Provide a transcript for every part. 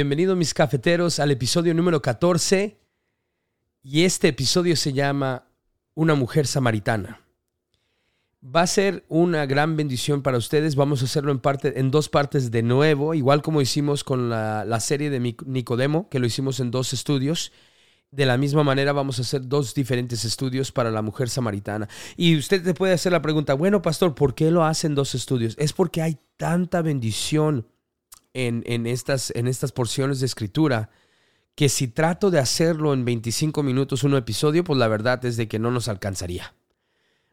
Bienvenidos mis cafeteros al episodio número 14 y este episodio se llama Una mujer samaritana. Va a ser una gran bendición para ustedes. Vamos a hacerlo en, parte, en dos partes de nuevo, igual como hicimos con la, la serie de Nicodemo, que lo hicimos en dos estudios. De la misma manera vamos a hacer dos diferentes estudios para la mujer samaritana. Y usted te puede hacer la pregunta, bueno, pastor, ¿por qué lo hacen dos estudios? Es porque hay tanta bendición en, estas, en estas porciones de escritura que si trato de hacerlo en 25 minutos un episodio, pues la verdad es de que no nos alcanzaría.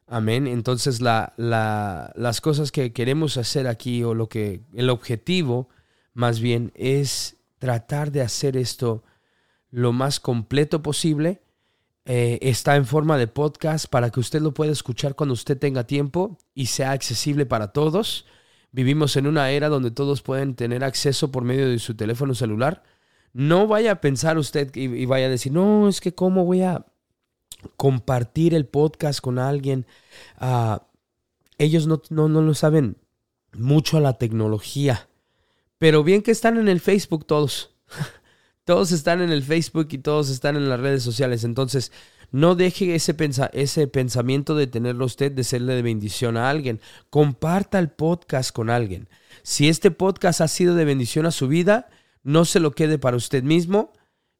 Amén. Entonces la, la, las cosas que queremos hacer aquí o lo que el objetivo más bien es tratar de hacer esto lo más completo posible. Eh, está en forma de podcast para que usted lo pueda escuchar cuando usted tenga tiempo y sea accesible para todos. Vivimos en una era donde todos pueden tener acceso por medio de su teléfono celular. No vaya a pensar usted y, vaya a decir, no, es que cómo voy a compartir el podcast con alguien. Ah, ellos no, no, no lo saben mucho a la tecnología. Pero bien que están en el Facebook todos. Todos están en el Facebook y todos están en las redes sociales. Entonces, no deje ese, ese pensamiento de tenerlo usted, de serle de bendición a alguien. Comparta el podcast con alguien. Si este podcast ha sido de bendición a su vida, no se lo quede para usted mismo,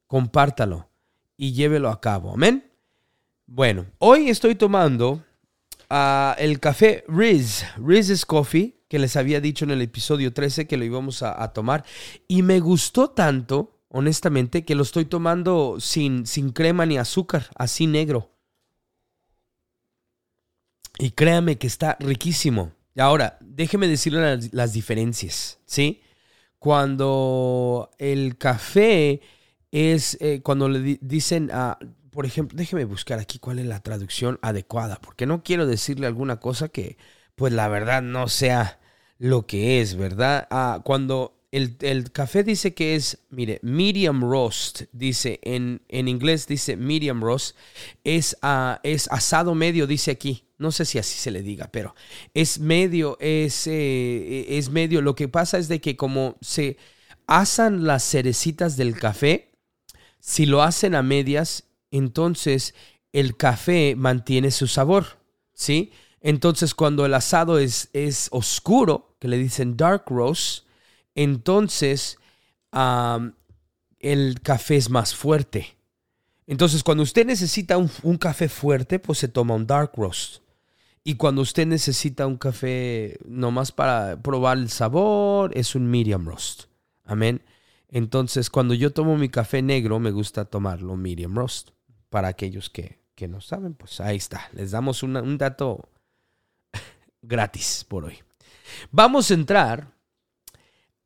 compártalo y llévelo a cabo. Amén. Bueno, hoy estoy tomando uh, el café Riz, Riz's Coffee, que les había dicho en el episodio 13 que lo íbamos a tomar. Y me gustó tanto honestamente, que lo estoy tomando sin, sin crema ni azúcar, así negro. Y créame que está riquísimo. Ahora, déjeme decirle las, diferencias, ¿sí? Cuando el café es, eh, cuando le dicen, por ejemplo, déjeme buscar aquí cuál es la traducción adecuada, porque no quiero decirle alguna cosa que, pues la verdad, no sea lo que es, ¿verdad? Ah, cuando el, café dice que es, mire, medium roast, dice en, en inglés, dice medium roast, es, es asado medio, dice aquí. No sé si así se le diga, pero es medio, es, eh, es medio. Lo que pasa es de que como se asan las cerecitas del café, si lo hacen a medias, entonces el café mantiene su sabor, ¿sí? Entonces cuando el asado es, es oscuro, que le dicen dark roast, entonces el café es más fuerte. Entonces, cuando usted necesita un, café fuerte, pues se toma un dark roast. Y cuando usted necesita un café nomás para probar el sabor, es un medium roast. Amén. Entonces, cuando yo tomo mi café negro, me gusta tomarlo medium roast. Para aquellos que, no saben, pues ahí está. Les damos un dato gratis por hoy. Vamos a entrar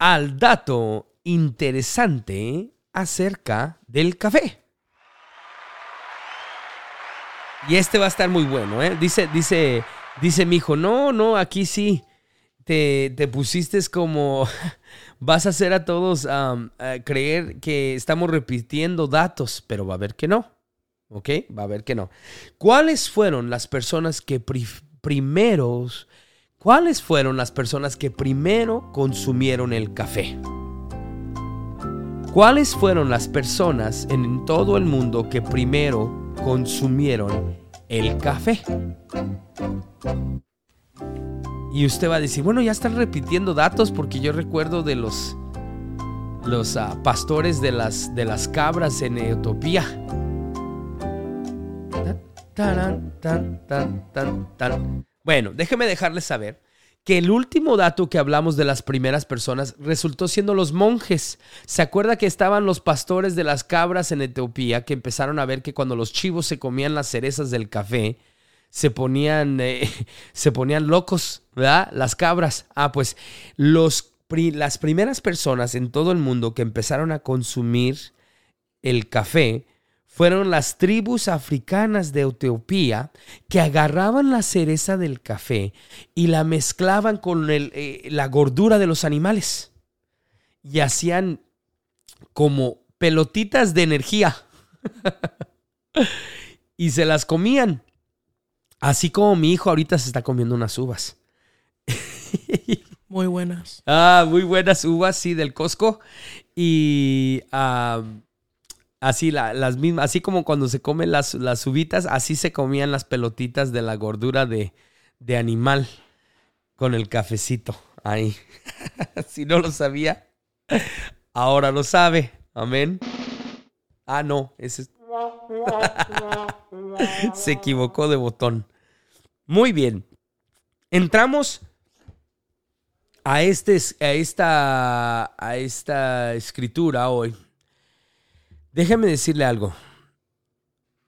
al dato interesante acerca del café. Y este va a estar muy bueno, ¿eh? Dice, dice, dice mi hijo, no, no, aquí sí. Te, te pusiste como, vas a hacer a todos creer que estamos repitiendo datos, pero va a ver que no. ¿Ok? Va a ver que no. ¿Cuáles fueron las personas que primeros ¿Cuáles fueron las personas que primero consumieron el café? ¿Cuáles fueron las personas en todo el mundo que primero consumieron el café? Y usted va a decir, bueno, ya están repitiendo datos porque yo recuerdo de los, los ah, pastores de las, de las cabras en Etiopía. Tan, tan, tan, bueno, déjeme dejarles saber que el último dato que hablamos de las primeras personas resultó siendo los monjes. ¿Se acuerda que estaban los pastores de las cabras en Etiopía que empezaron a ver que cuando los chivos se comían las cerezas del café, se ponían, eh, se ponían locos, ¿verdad? Las cabras. Ah, pues los, las primeras personas en todo el mundo que empezaron a consumir el café fueron las tribus africanas de Etiopía que agarraban la cereza del café y la mezclaban con eh, la gordura de los animales y hacían como pelotitas de energía y se las comían. Así como mi hijo ahorita se está comiendo unas uvas. Muy buenas. Ah, muy buenas uvas, sí, del Costco. Y ah, así, las mismas, así como cuando se comen las, las uvitas, así se comían las pelotitas de la gordura de, de animal con el cafecito ahí. si no lo sabía, ahora lo sabe. Amén. Ah, no, ese se equivocó de botón. Muy bien. Entramos a, este, a, esta, a esta escritura hoy. Déjeme decirle algo.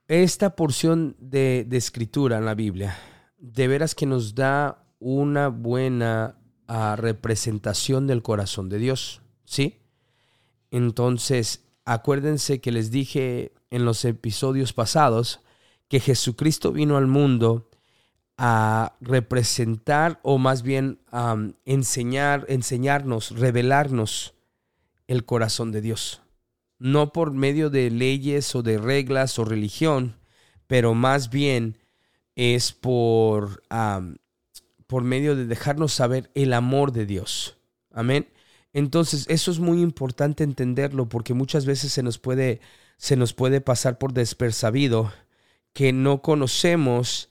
Esta porción de, de escritura en la Biblia, de veras que nos da una buena ah, representación del corazón de Dios, ¿sí? Entonces, acuérdense que les dije en los episodios pasados que Jesucristo vino al mundo a representar o más bien a enseñar, enseñarnos, revelarnos el corazón de Dios. No por medio de leyes o de reglas o religión, pero más bien es por, por medio de dejarnos saber el amor de Dios. Amén. Entonces, eso es muy importante entenderlo porque muchas veces se nos puede, se nos puede pasar por despersabido que no conocemos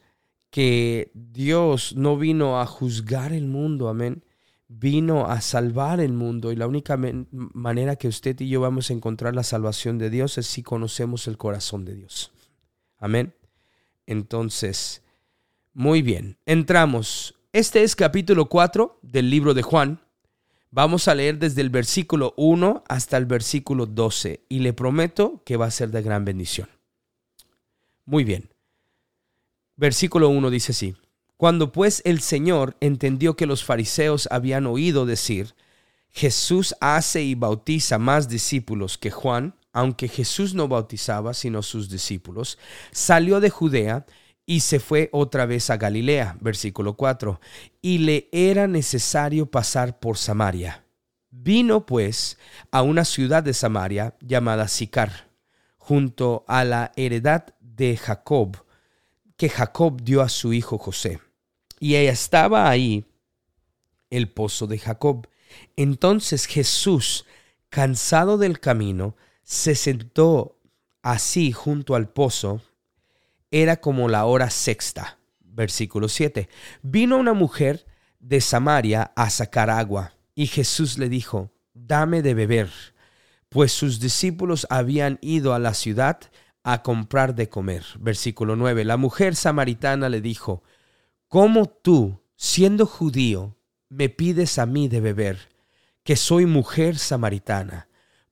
que Dios no vino a juzgar el mundo, amén. Vino a salvar el mundo y la única manera que usted y yo vamos a encontrar la salvación de Dios es si conocemos el corazón de Dios. Amén. Entonces, muy bien, entramos. Este es capítulo 4 del libro de Juan. Vamos a leer desde el versículo 1 hasta el versículo 12 y le prometo que va a ser de gran bendición. Muy bien. Versículo 1 dice así. Cuando pues el Señor entendió que los fariseos habían oído decir, Jesús hace y bautiza más discípulos que Juan, aunque Jesús no bautizaba sino sus discípulos, salió de Judea y se fue otra vez a Galilea, versículo 4, y le era necesario pasar por Samaria. Vino pues a una ciudad de Samaria llamada Sicar, junto a la heredad de Jacob, que Jacob dio a su hijo José. Y estaba ahí el pozo de Jacob. Entonces Jesús, cansado del camino, se sentó así junto al pozo era como la hora sexta. Versículo 7. Vino una mujer de Samaria a sacar agua, y Jesús le dijo, dame de beber, pues sus discípulos habían ido a la ciudad a comprar de comer. Versículo 9. La mujer samaritana le dijo, ¿cómo tú, siendo judío, me pides a mí de beber, que soy mujer samaritana?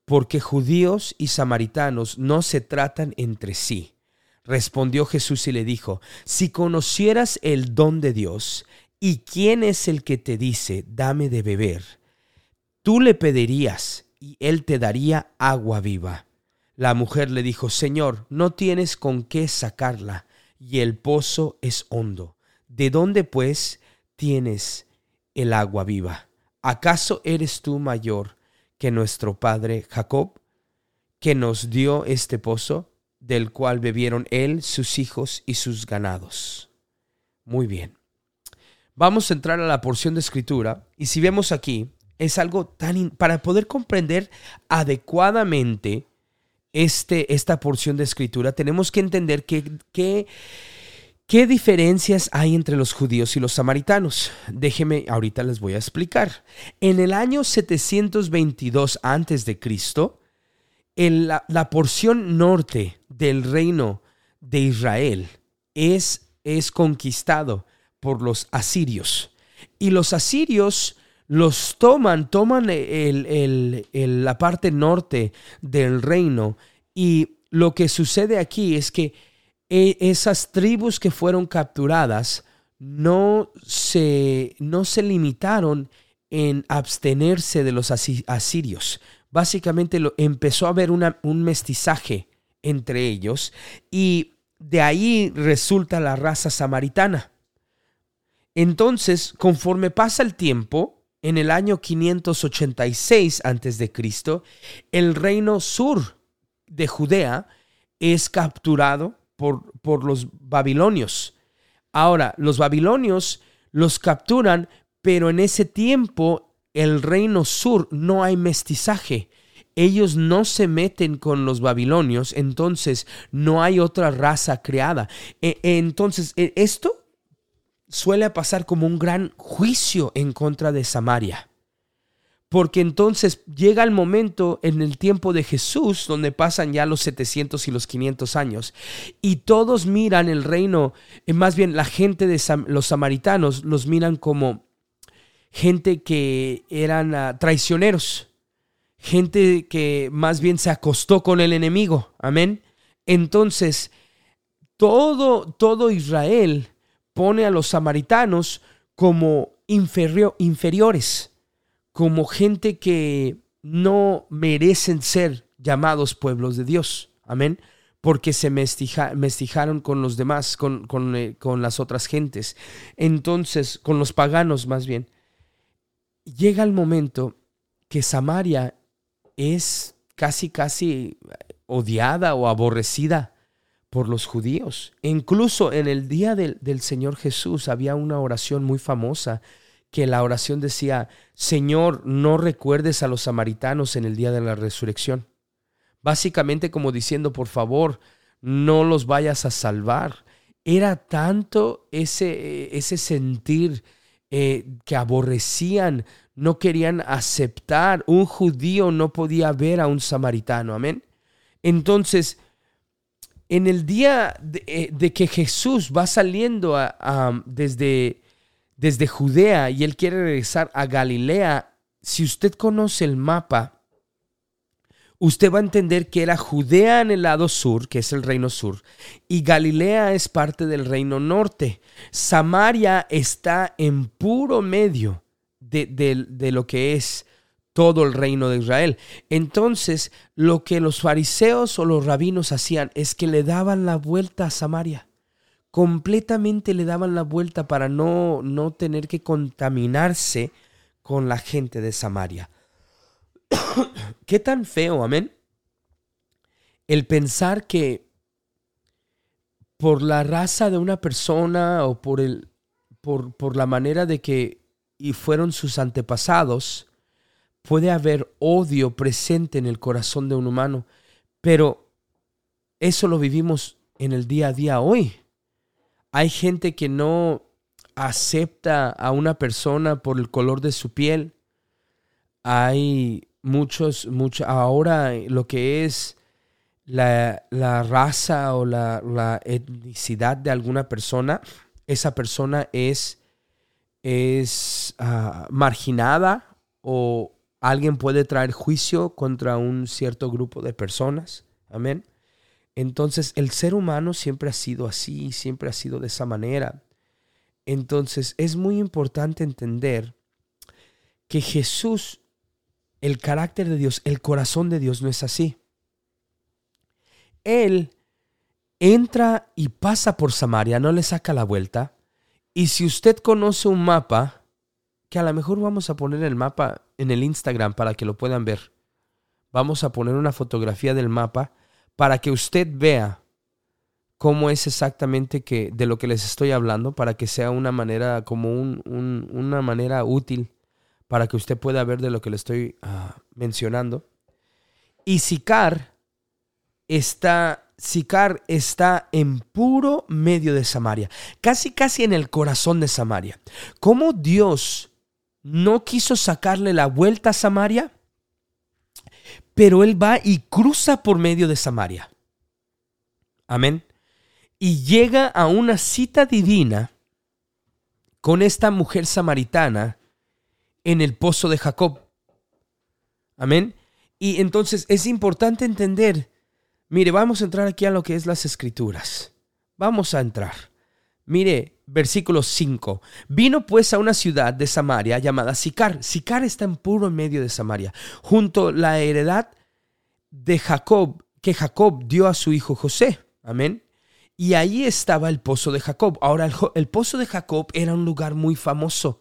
Porque judíos y samaritanos no se tratan entre sí. Respondió Jesús y le dijo, si conocieras el don de Dios y quién es el que te dice, dame de beber, tú le pedirías y él te daría agua viva. La mujer le dijo, Señor, no tienes con qué sacarla y el pozo es hondo. ¿De dónde pues tienes el agua viva? ¿Acaso eres tú mayor que nuestro padre Jacob, que nos dio este pozo? del cual bebieron él, sus hijos y sus ganados. Muy bien. Vamos a entrar a la porción de escritura y si vemos aquí, es algo tan... para poder comprender adecuadamente este, esta porción de escritura, tenemos que entender que, qué diferencias hay entre los judíos y los samaritanos. Déjeme, ahorita les voy a explicar. En el año 722 antes de Cristo, la, porción norte del reino de Israel es, es conquistado por los asirios. Y los asirios los toman, toman el, la parte norte del reino. Y lo que sucede aquí es que esas tribus que fueron capturadas no se, no se limitaron en abstenerse de los asirios básicamente empezó a haber un mestizaje entre ellos y de ahí resulta la raza samaritana. Entonces, conforme pasa el tiempo, en el año 586 a.C., el reino sur de Judea es capturado por, los babilonios. Ahora, los babilonios los capturan, Pero en ese tiempo, el reino sur no hay mestizaje. Ellos no se meten con los babilonios, entonces no hay otra raza creada. E, entonces, e, esto suele pasar como un gran juicio en contra de Samaria. Porque entonces llega el momento en el tiempo de Jesús, donde pasan ya los 700 y los 500 años, y todos miran el reino, eh, más bien la gente de los samaritanos los miran como gente que eran ah, traicioneros, gente que más bien se acostó con el enemigo, amén. Entonces, todo, todo Israel pone a los samaritanos como inferiores como gente que no merecen ser llamados pueblos de Dios. Amén. Porque se mestijaron con los demás, con, eh, con las otras gentes. Entonces, con los paganos más bien. Llega el momento que Samaria es casi, casi odiada o aborrecida por los judíos. incluso en el día del, del, Señor Jesús había una oración muy famosa que la oración decía, Señor, no recuerdes a los samaritanos en el día de la resurrección. Básicamente como diciendo, por favor, no los vayas a salvar. Era tanto ese, ese sentir eh, que aborrecían, no querían aceptar. Un judío no podía ver a un samaritano. Amén. Entonces, en el día de, eh, que Jesús va saliendo desde desde Judea y él quiere regresar a Galilea, si usted conoce el mapa, usted va a entender que era Judea en el lado sur, que es el reino sur, y Galilea es parte del reino norte. Samaria está en puro medio de, de, lo que es todo el reino de Israel. Entonces, lo que los fariseos o los rabinos hacían es que le daban la vuelta a Samaria completamente le daban la vuelta para no, no tener que contaminarse con la gente de Samaria. Qué tan feo, amén. El pensar que por la raza de una persona o por, el, por, por la manera de que y fueron sus antepasados, puede haber odio presente en el corazón de un humano, pero eso lo vivimos en el día a día hoy. Hay gente que no acepta a una persona por el color de su piel. Hay muchos, mucho, ahora lo que es la, raza o la, etnicidad de alguna persona, esa persona es, es ah, marginada o alguien puede traer juicio contra un cierto grupo de personas. Amén. Entonces el ser humano siempre ha sido así, siempre ha sido de esa manera. Entonces es muy importante entender que Jesús, el carácter de Dios, el corazón de Dios no es así. Él entra y pasa por Samaria, no le saca la vuelta. Y si usted conoce un mapa, que a lo mejor vamos a poner el mapa en el Instagram para que lo puedan ver. Vamos a poner una fotografía del mapa para que usted vea cómo es exactamente que de lo que les estoy hablando, para que sea una manera como una manera útil para que usted pueda ver de lo que le estoy ah, mencionando. Y Sicar está Sicar está en puro medio de Samaria, casi casi en el corazón de Samaria. ¿Cómo Dios no quiso sacarle la vuelta a Samaria? Pero él va y cruza por medio de Samaria. Amén. Y llega a una cita divina con esta mujer samaritana en el pozo de Jacob. Amén. Y entonces es importante entender, mire, vamos a entrar aquí a lo que es las escrituras. Vamos a entrar. Mire, versículo 5. Vino pues a una ciudad de Samaria llamada Sicar. Sicar está en puro medio de Samaria, junto a la heredad de Jacob que Jacob dio a su hijo José. Amén. Y ahí estaba el pozo de Jacob. Ahora, el, el, pozo de Jacob era un lugar muy famoso.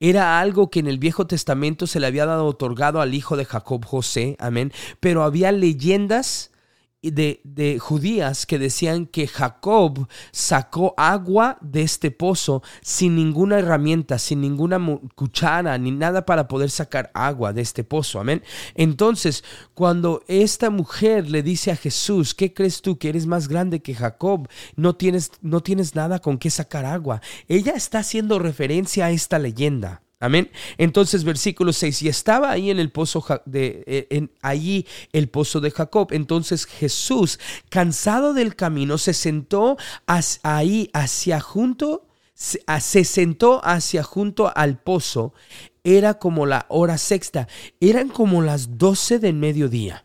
Era algo que en el Viejo Testamento se le había dado otorgado al hijo de Jacob José. Amén. Pero había leyendas de, de, judías que decían que Jacob sacó agua de este pozo sin ninguna herramienta, sin ninguna cuchara ni nada para poder sacar agua de este pozo. Amén. Entonces, cuando esta mujer le dice a Jesús, ¿qué crees tú que eres más grande que Jacob? No tienes, no tienes nada con qué sacar agua. Ella está haciendo referencia a esta leyenda. Amén. Entonces, versículo 6, y estaba ahí en el pozo de, en, allí el pozo de Jacob. Entonces Jesús, cansado del camino, se sentó ahí hacia junto, se sentó hacia junto al pozo. Era como la hora sexta, eran como las doce del mediodía.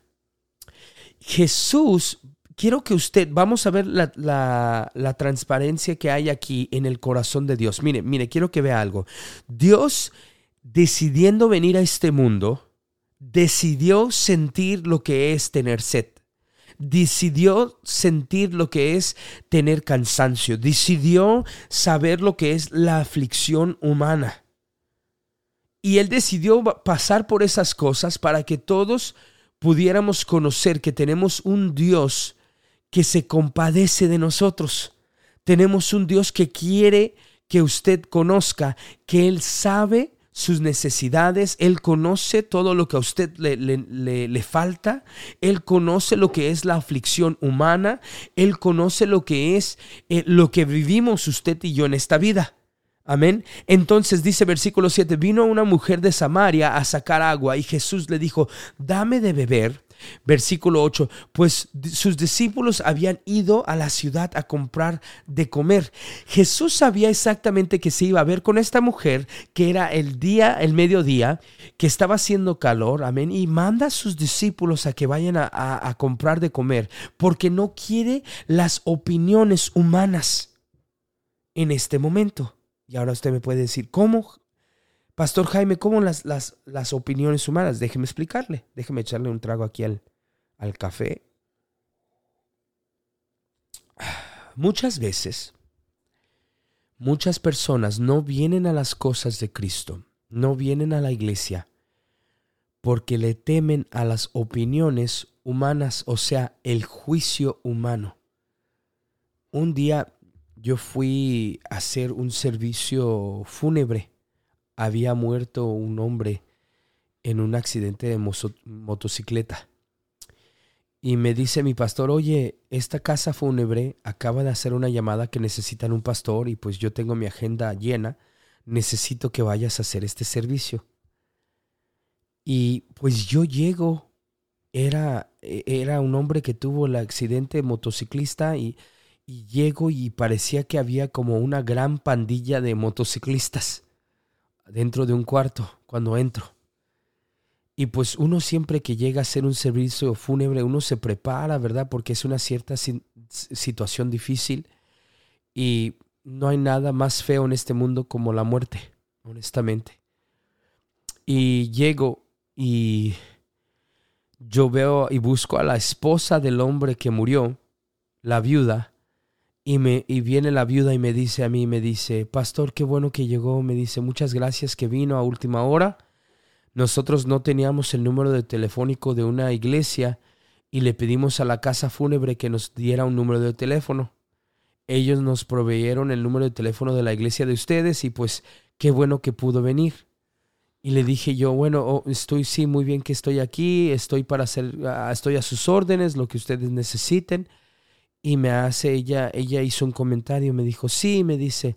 Jesús quiero que usted, vamos a ver la, transparencia que hay aquí en el corazón de Dios. Mire, mire, quiero que vea algo. Dios, decidiendo venir a este mundo, decidió sentir lo que es tener sed. Decidió sentir lo que es tener cansancio. Decidió saber lo que es la aflicción humana. Y Él decidió pasar por esas cosas para que todos pudiéramos conocer que tenemos un Dios que se compadece de nosotros. Tenemos un Dios que quiere que usted conozca, que Él sabe sus necesidades, Él conoce todo lo que a usted le, falta, Él conoce lo que es la aflicción humana, Él conoce lo que es eh, lo que vivimos usted y yo en esta vida. Amén. Entonces dice versículo 7, vino una mujer de Samaria a sacar agua y Jesús le dijo, dame de beber. Versículo 8, pues sus discípulos habían ido a la ciudad a comprar de comer. Jesús sabía exactamente que se iba a ver con esta mujer, que era el día, el mediodía, que estaba haciendo calor, amén, y manda a sus discípulos a que vayan a, a comprar de comer, porque no quiere las opiniones humanas en este momento. Y ahora usted me puede decir, ¿cómo Pastor Jaime, ¿cómo las, las, las opiniones humanas? Déjeme explicarle. Déjeme echarle un trago aquí al, al café. Muchas veces, muchas personas no vienen a las cosas de Cristo, no vienen a la iglesia porque le temen a las opiniones humanas, o sea, el juicio humano. Un día yo fui a hacer un servicio fúnebre había muerto un hombre en un accidente de motocicleta. Y me dice mi pastor, oye, esta casa fúnebre acaba de hacer una llamada que necesitan un pastor y pues yo tengo mi agenda llena, necesito que vayas a hacer este servicio. Y pues yo llego, era, e, era un hombre que tuvo el accidente motociclista y, y llego y parecía que había como una gran pandilla de motociclistas dentro de un cuarto cuando entro. Y pues uno siempre que llega a hacer un servicio fúnebre, uno se prepara, ¿verdad? Porque es una cierta situación difícil y no hay nada más feo en este mundo como la muerte, honestamente. Y llego y yo veo y busco a la esposa del hombre que murió, la viuda, y, me, y viene la viuda y me dice a mí, me dice, pastor, qué bueno que llegó, me dice, muchas gracias que vino a última hora. Nosotros no teníamos el número de telefónico de una iglesia y le pedimos a la casa fúnebre que nos diera un número de teléfono. Ellos nos proveyeron el número de teléfono de la iglesia de ustedes y pues qué bueno que pudo venir. Y le dije yo, bueno, oh, estoy sí, muy bien que estoy aquí, estoy para hacer, ah, estoy a sus órdenes, lo que ustedes necesiten. Y me hace ella, ella hizo un comentario, me dijo, sí, me dice,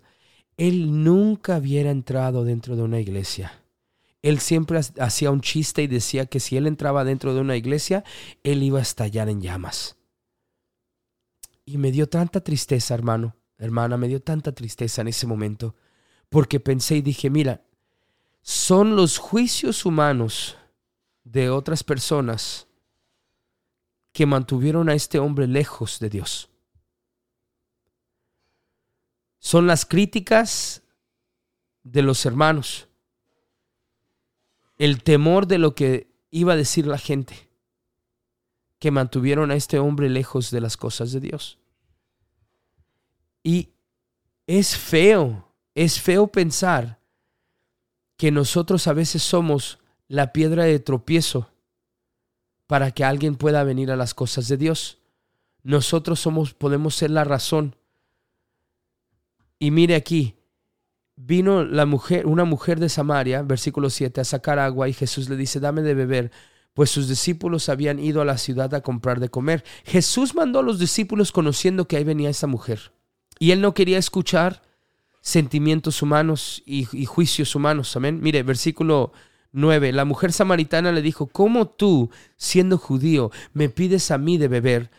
él nunca hubiera entrado dentro de una iglesia. Él siempre hacía un chiste y decía que si él entraba dentro de una iglesia, él iba a estallar en llamas. Y me dio tanta tristeza, hermano, hermana, me dio tanta tristeza en ese momento, porque pensé y dije, mira, son los juicios humanos de otras personas que mantuvieron a este hombre lejos de Dios. Son las críticas de los hermanos, el temor de lo que iba a decir la gente, que mantuvieron a este hombre lejos de las cosas de Dios. Y es feo, es feo pensar que nosotros a veces somos la piedra de tropiezo para que alguien pueda venir a las cosas de Dios. nosotros somos, podemos ser la razón. Y mire aquí, vino la mujer, una mujer de Samaria, versículo 7, a sacar agua y Jesús le dice, dame de beber, pues sus discípulos habían ido a la ciudad a comprar de comer. Jesús mandó a los discípulos conociendo que ahí venía esa mujer. Y él no quería escuchar sentimientos humanos y, y juicios humanos. Amén. Mire, versículo 9. La mujer samaritana le dijo, ¿cómo tú, siendo judío, me pides a mí de beber,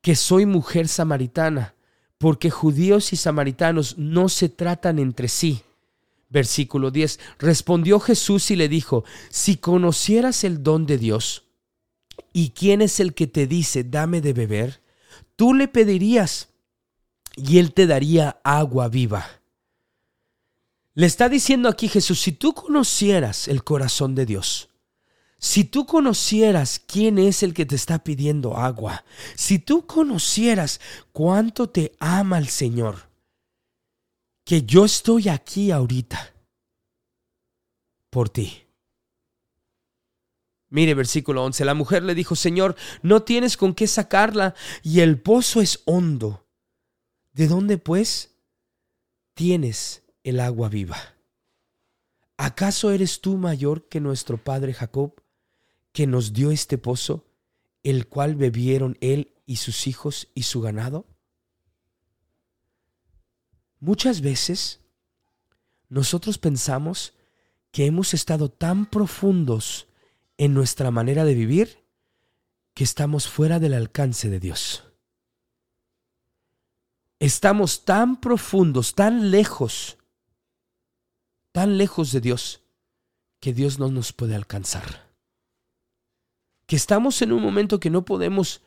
que soy mujer samaritana? Porque judíos y samaritanos no se tratan entre sí. Versículo 10. Respondió Jesús y le dijo, si conocieras el don de Dios, ¿y quién es el que te dice, dame de beber? Tú le pedirías y él te daría agua viva. Le está diciendo aquí Jesús, si tú conocieras el corazón de Dios, si tú conocieras quién es el que te está pidiendo agua, si tú conocieras cuánto te ama el Señor, que yo estoy aquí ahorita por ti. Mire versículo 11, la mujer le dijo, Señor, no tienes con qué sacarla y el pozo es hondo. ¿De dónde pues tienes el agua viva? ¿Acaso eres tú mayor que nuestro padre Jacob, que nos dio este pozo, el cual bebieron él y sus hijos y su ganado? Muchas veces nosotros pensamos que hemos estado tan profundos en nuestra manera de vivir que estamos fuera del alcance de Dios. Estamos tan profundos, tan lejos, tan lejos de Dios, que Dios no nos puede alcanzar. Que estamos en un momento que no podemos,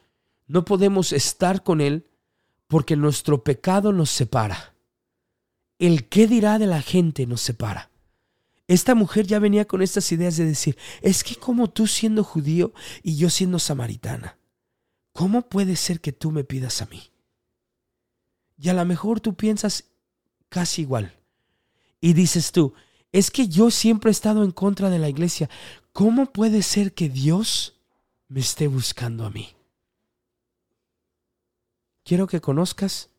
no podemos estar con Él porque nuestro pecado nos separa. El qué dirá de la gente nos separa. Esta mujer ya venía con estas ideas de decir, es que como tú siendo judío y yo siendo samaritana, ¿cómo puede ser que tú me pidas a mí? Y a lo mejor tú piensas casi igual. Y dices tú, es que yo siempre he estado en contra de la iglesia. ¿Cómo puede ser que Dios me esté buscando a mí? Quiero que conozcas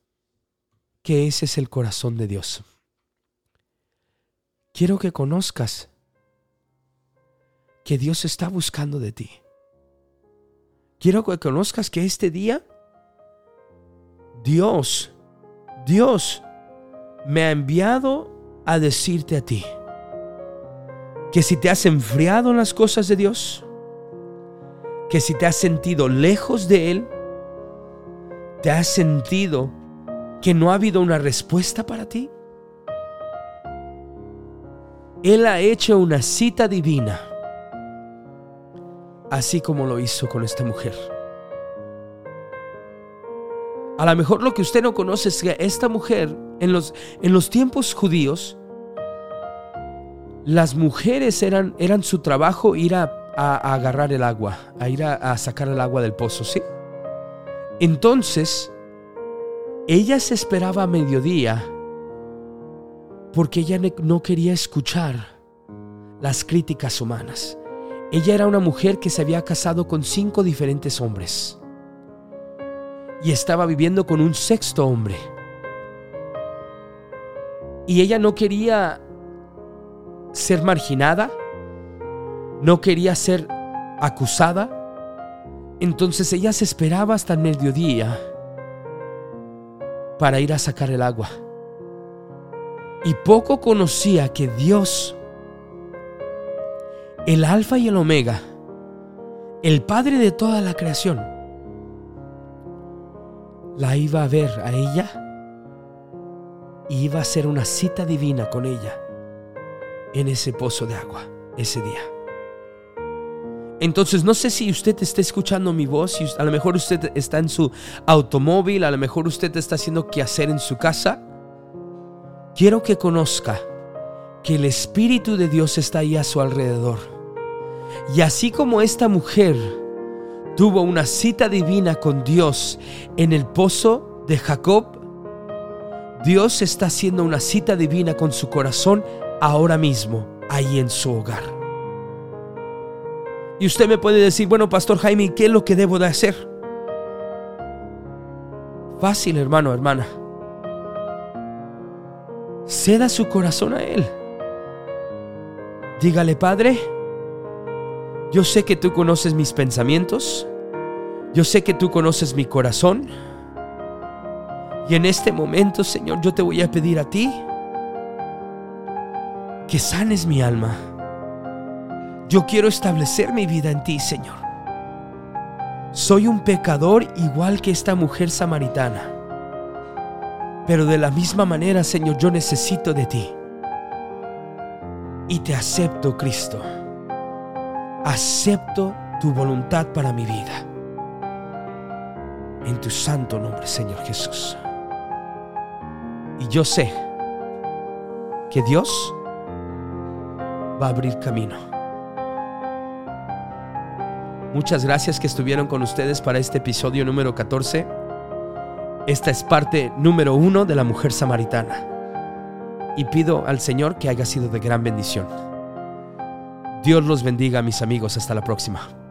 que ese es el corazón de Dios. Quiero que conozcas que Dios está buscando de ti. Quiero que conozcas que este día Dios, Dios me ha enviado a decirte a ti que si te has enfriado en las cosas de Dios, que si te has sentido lejos de Él, te has sentido que no ha habido una respuesta para ti? Él ha hecho una cita divina, así como lo hizo con esta mujer. A lo mejor lo que usted no conoce es que esta mujer, en los, en los tiempos judíos, las mujeres eran, eran su trabajo ir a, agarrar el agua, a ir a, a sacar el agua del pozo, ¿sí? Entonces, ella se esperaba a mediodía porque ella no quería escuchar las críticas humanas. Ella era una mujer que se había casado con cinco diferentes hombres y estaba viviendo con un sexto hombre. Y ella no quería ser marginada, no quería ser acusada. Entonces ella se esperaba hasta el mediodía para ir a sacar el agua. Y poco conocía que Dios, el alfa y el omega, el Padre de toda la creación, la iba a ver a ella y iba a hacer una cita divina con ella en ese pozo de agua ese día. Entonces, no sé si usted está escuchando mi voz, a lo mejor usted está en su automóvil, a lo mejor usted está haciendo qué hacer en su casa. Quiero que conozca que el Espíritu de Dios está ahí a su alrededor. Y así como esta mujer tuvo una cita divina con Dios en el pozo de Jacob, Dios está haciendo una cita divina con su corazón ahora mismo, ahí en su hogar. Y usted me puede decir, bueno, Pastor Jaime, ¿qué es lo que debo de hacer? Fácil, hermano, hermana. Ceda su corazón a Él. Dígale, Padre, yo sé que tú conoces mis pensamientos, yo sé que tú conoces mi corazón, y en este momento, Señor, yo te voy a pedir a ti que sanes mi alma. Yo quiero establecer mi vida en ti, Señor. Soy un pecador igual que esta mujer samaritana. Pero de la misma manera, Señor, yo necesito de ti. Y te acepto, Cristo. Acepto tu voluntad para mi vida. En tu santo nombre, Señor Jesús. Y yo sé que Dios va a abrir camino. Muchas gracias que estuvieron con ustedes para este episodio número 14. Esta es parte número uno de la mujer samaritana. Y pido al Señor que haya sido de gran bendición. Dios los bendiga, mis amigos. Hasta la próxima.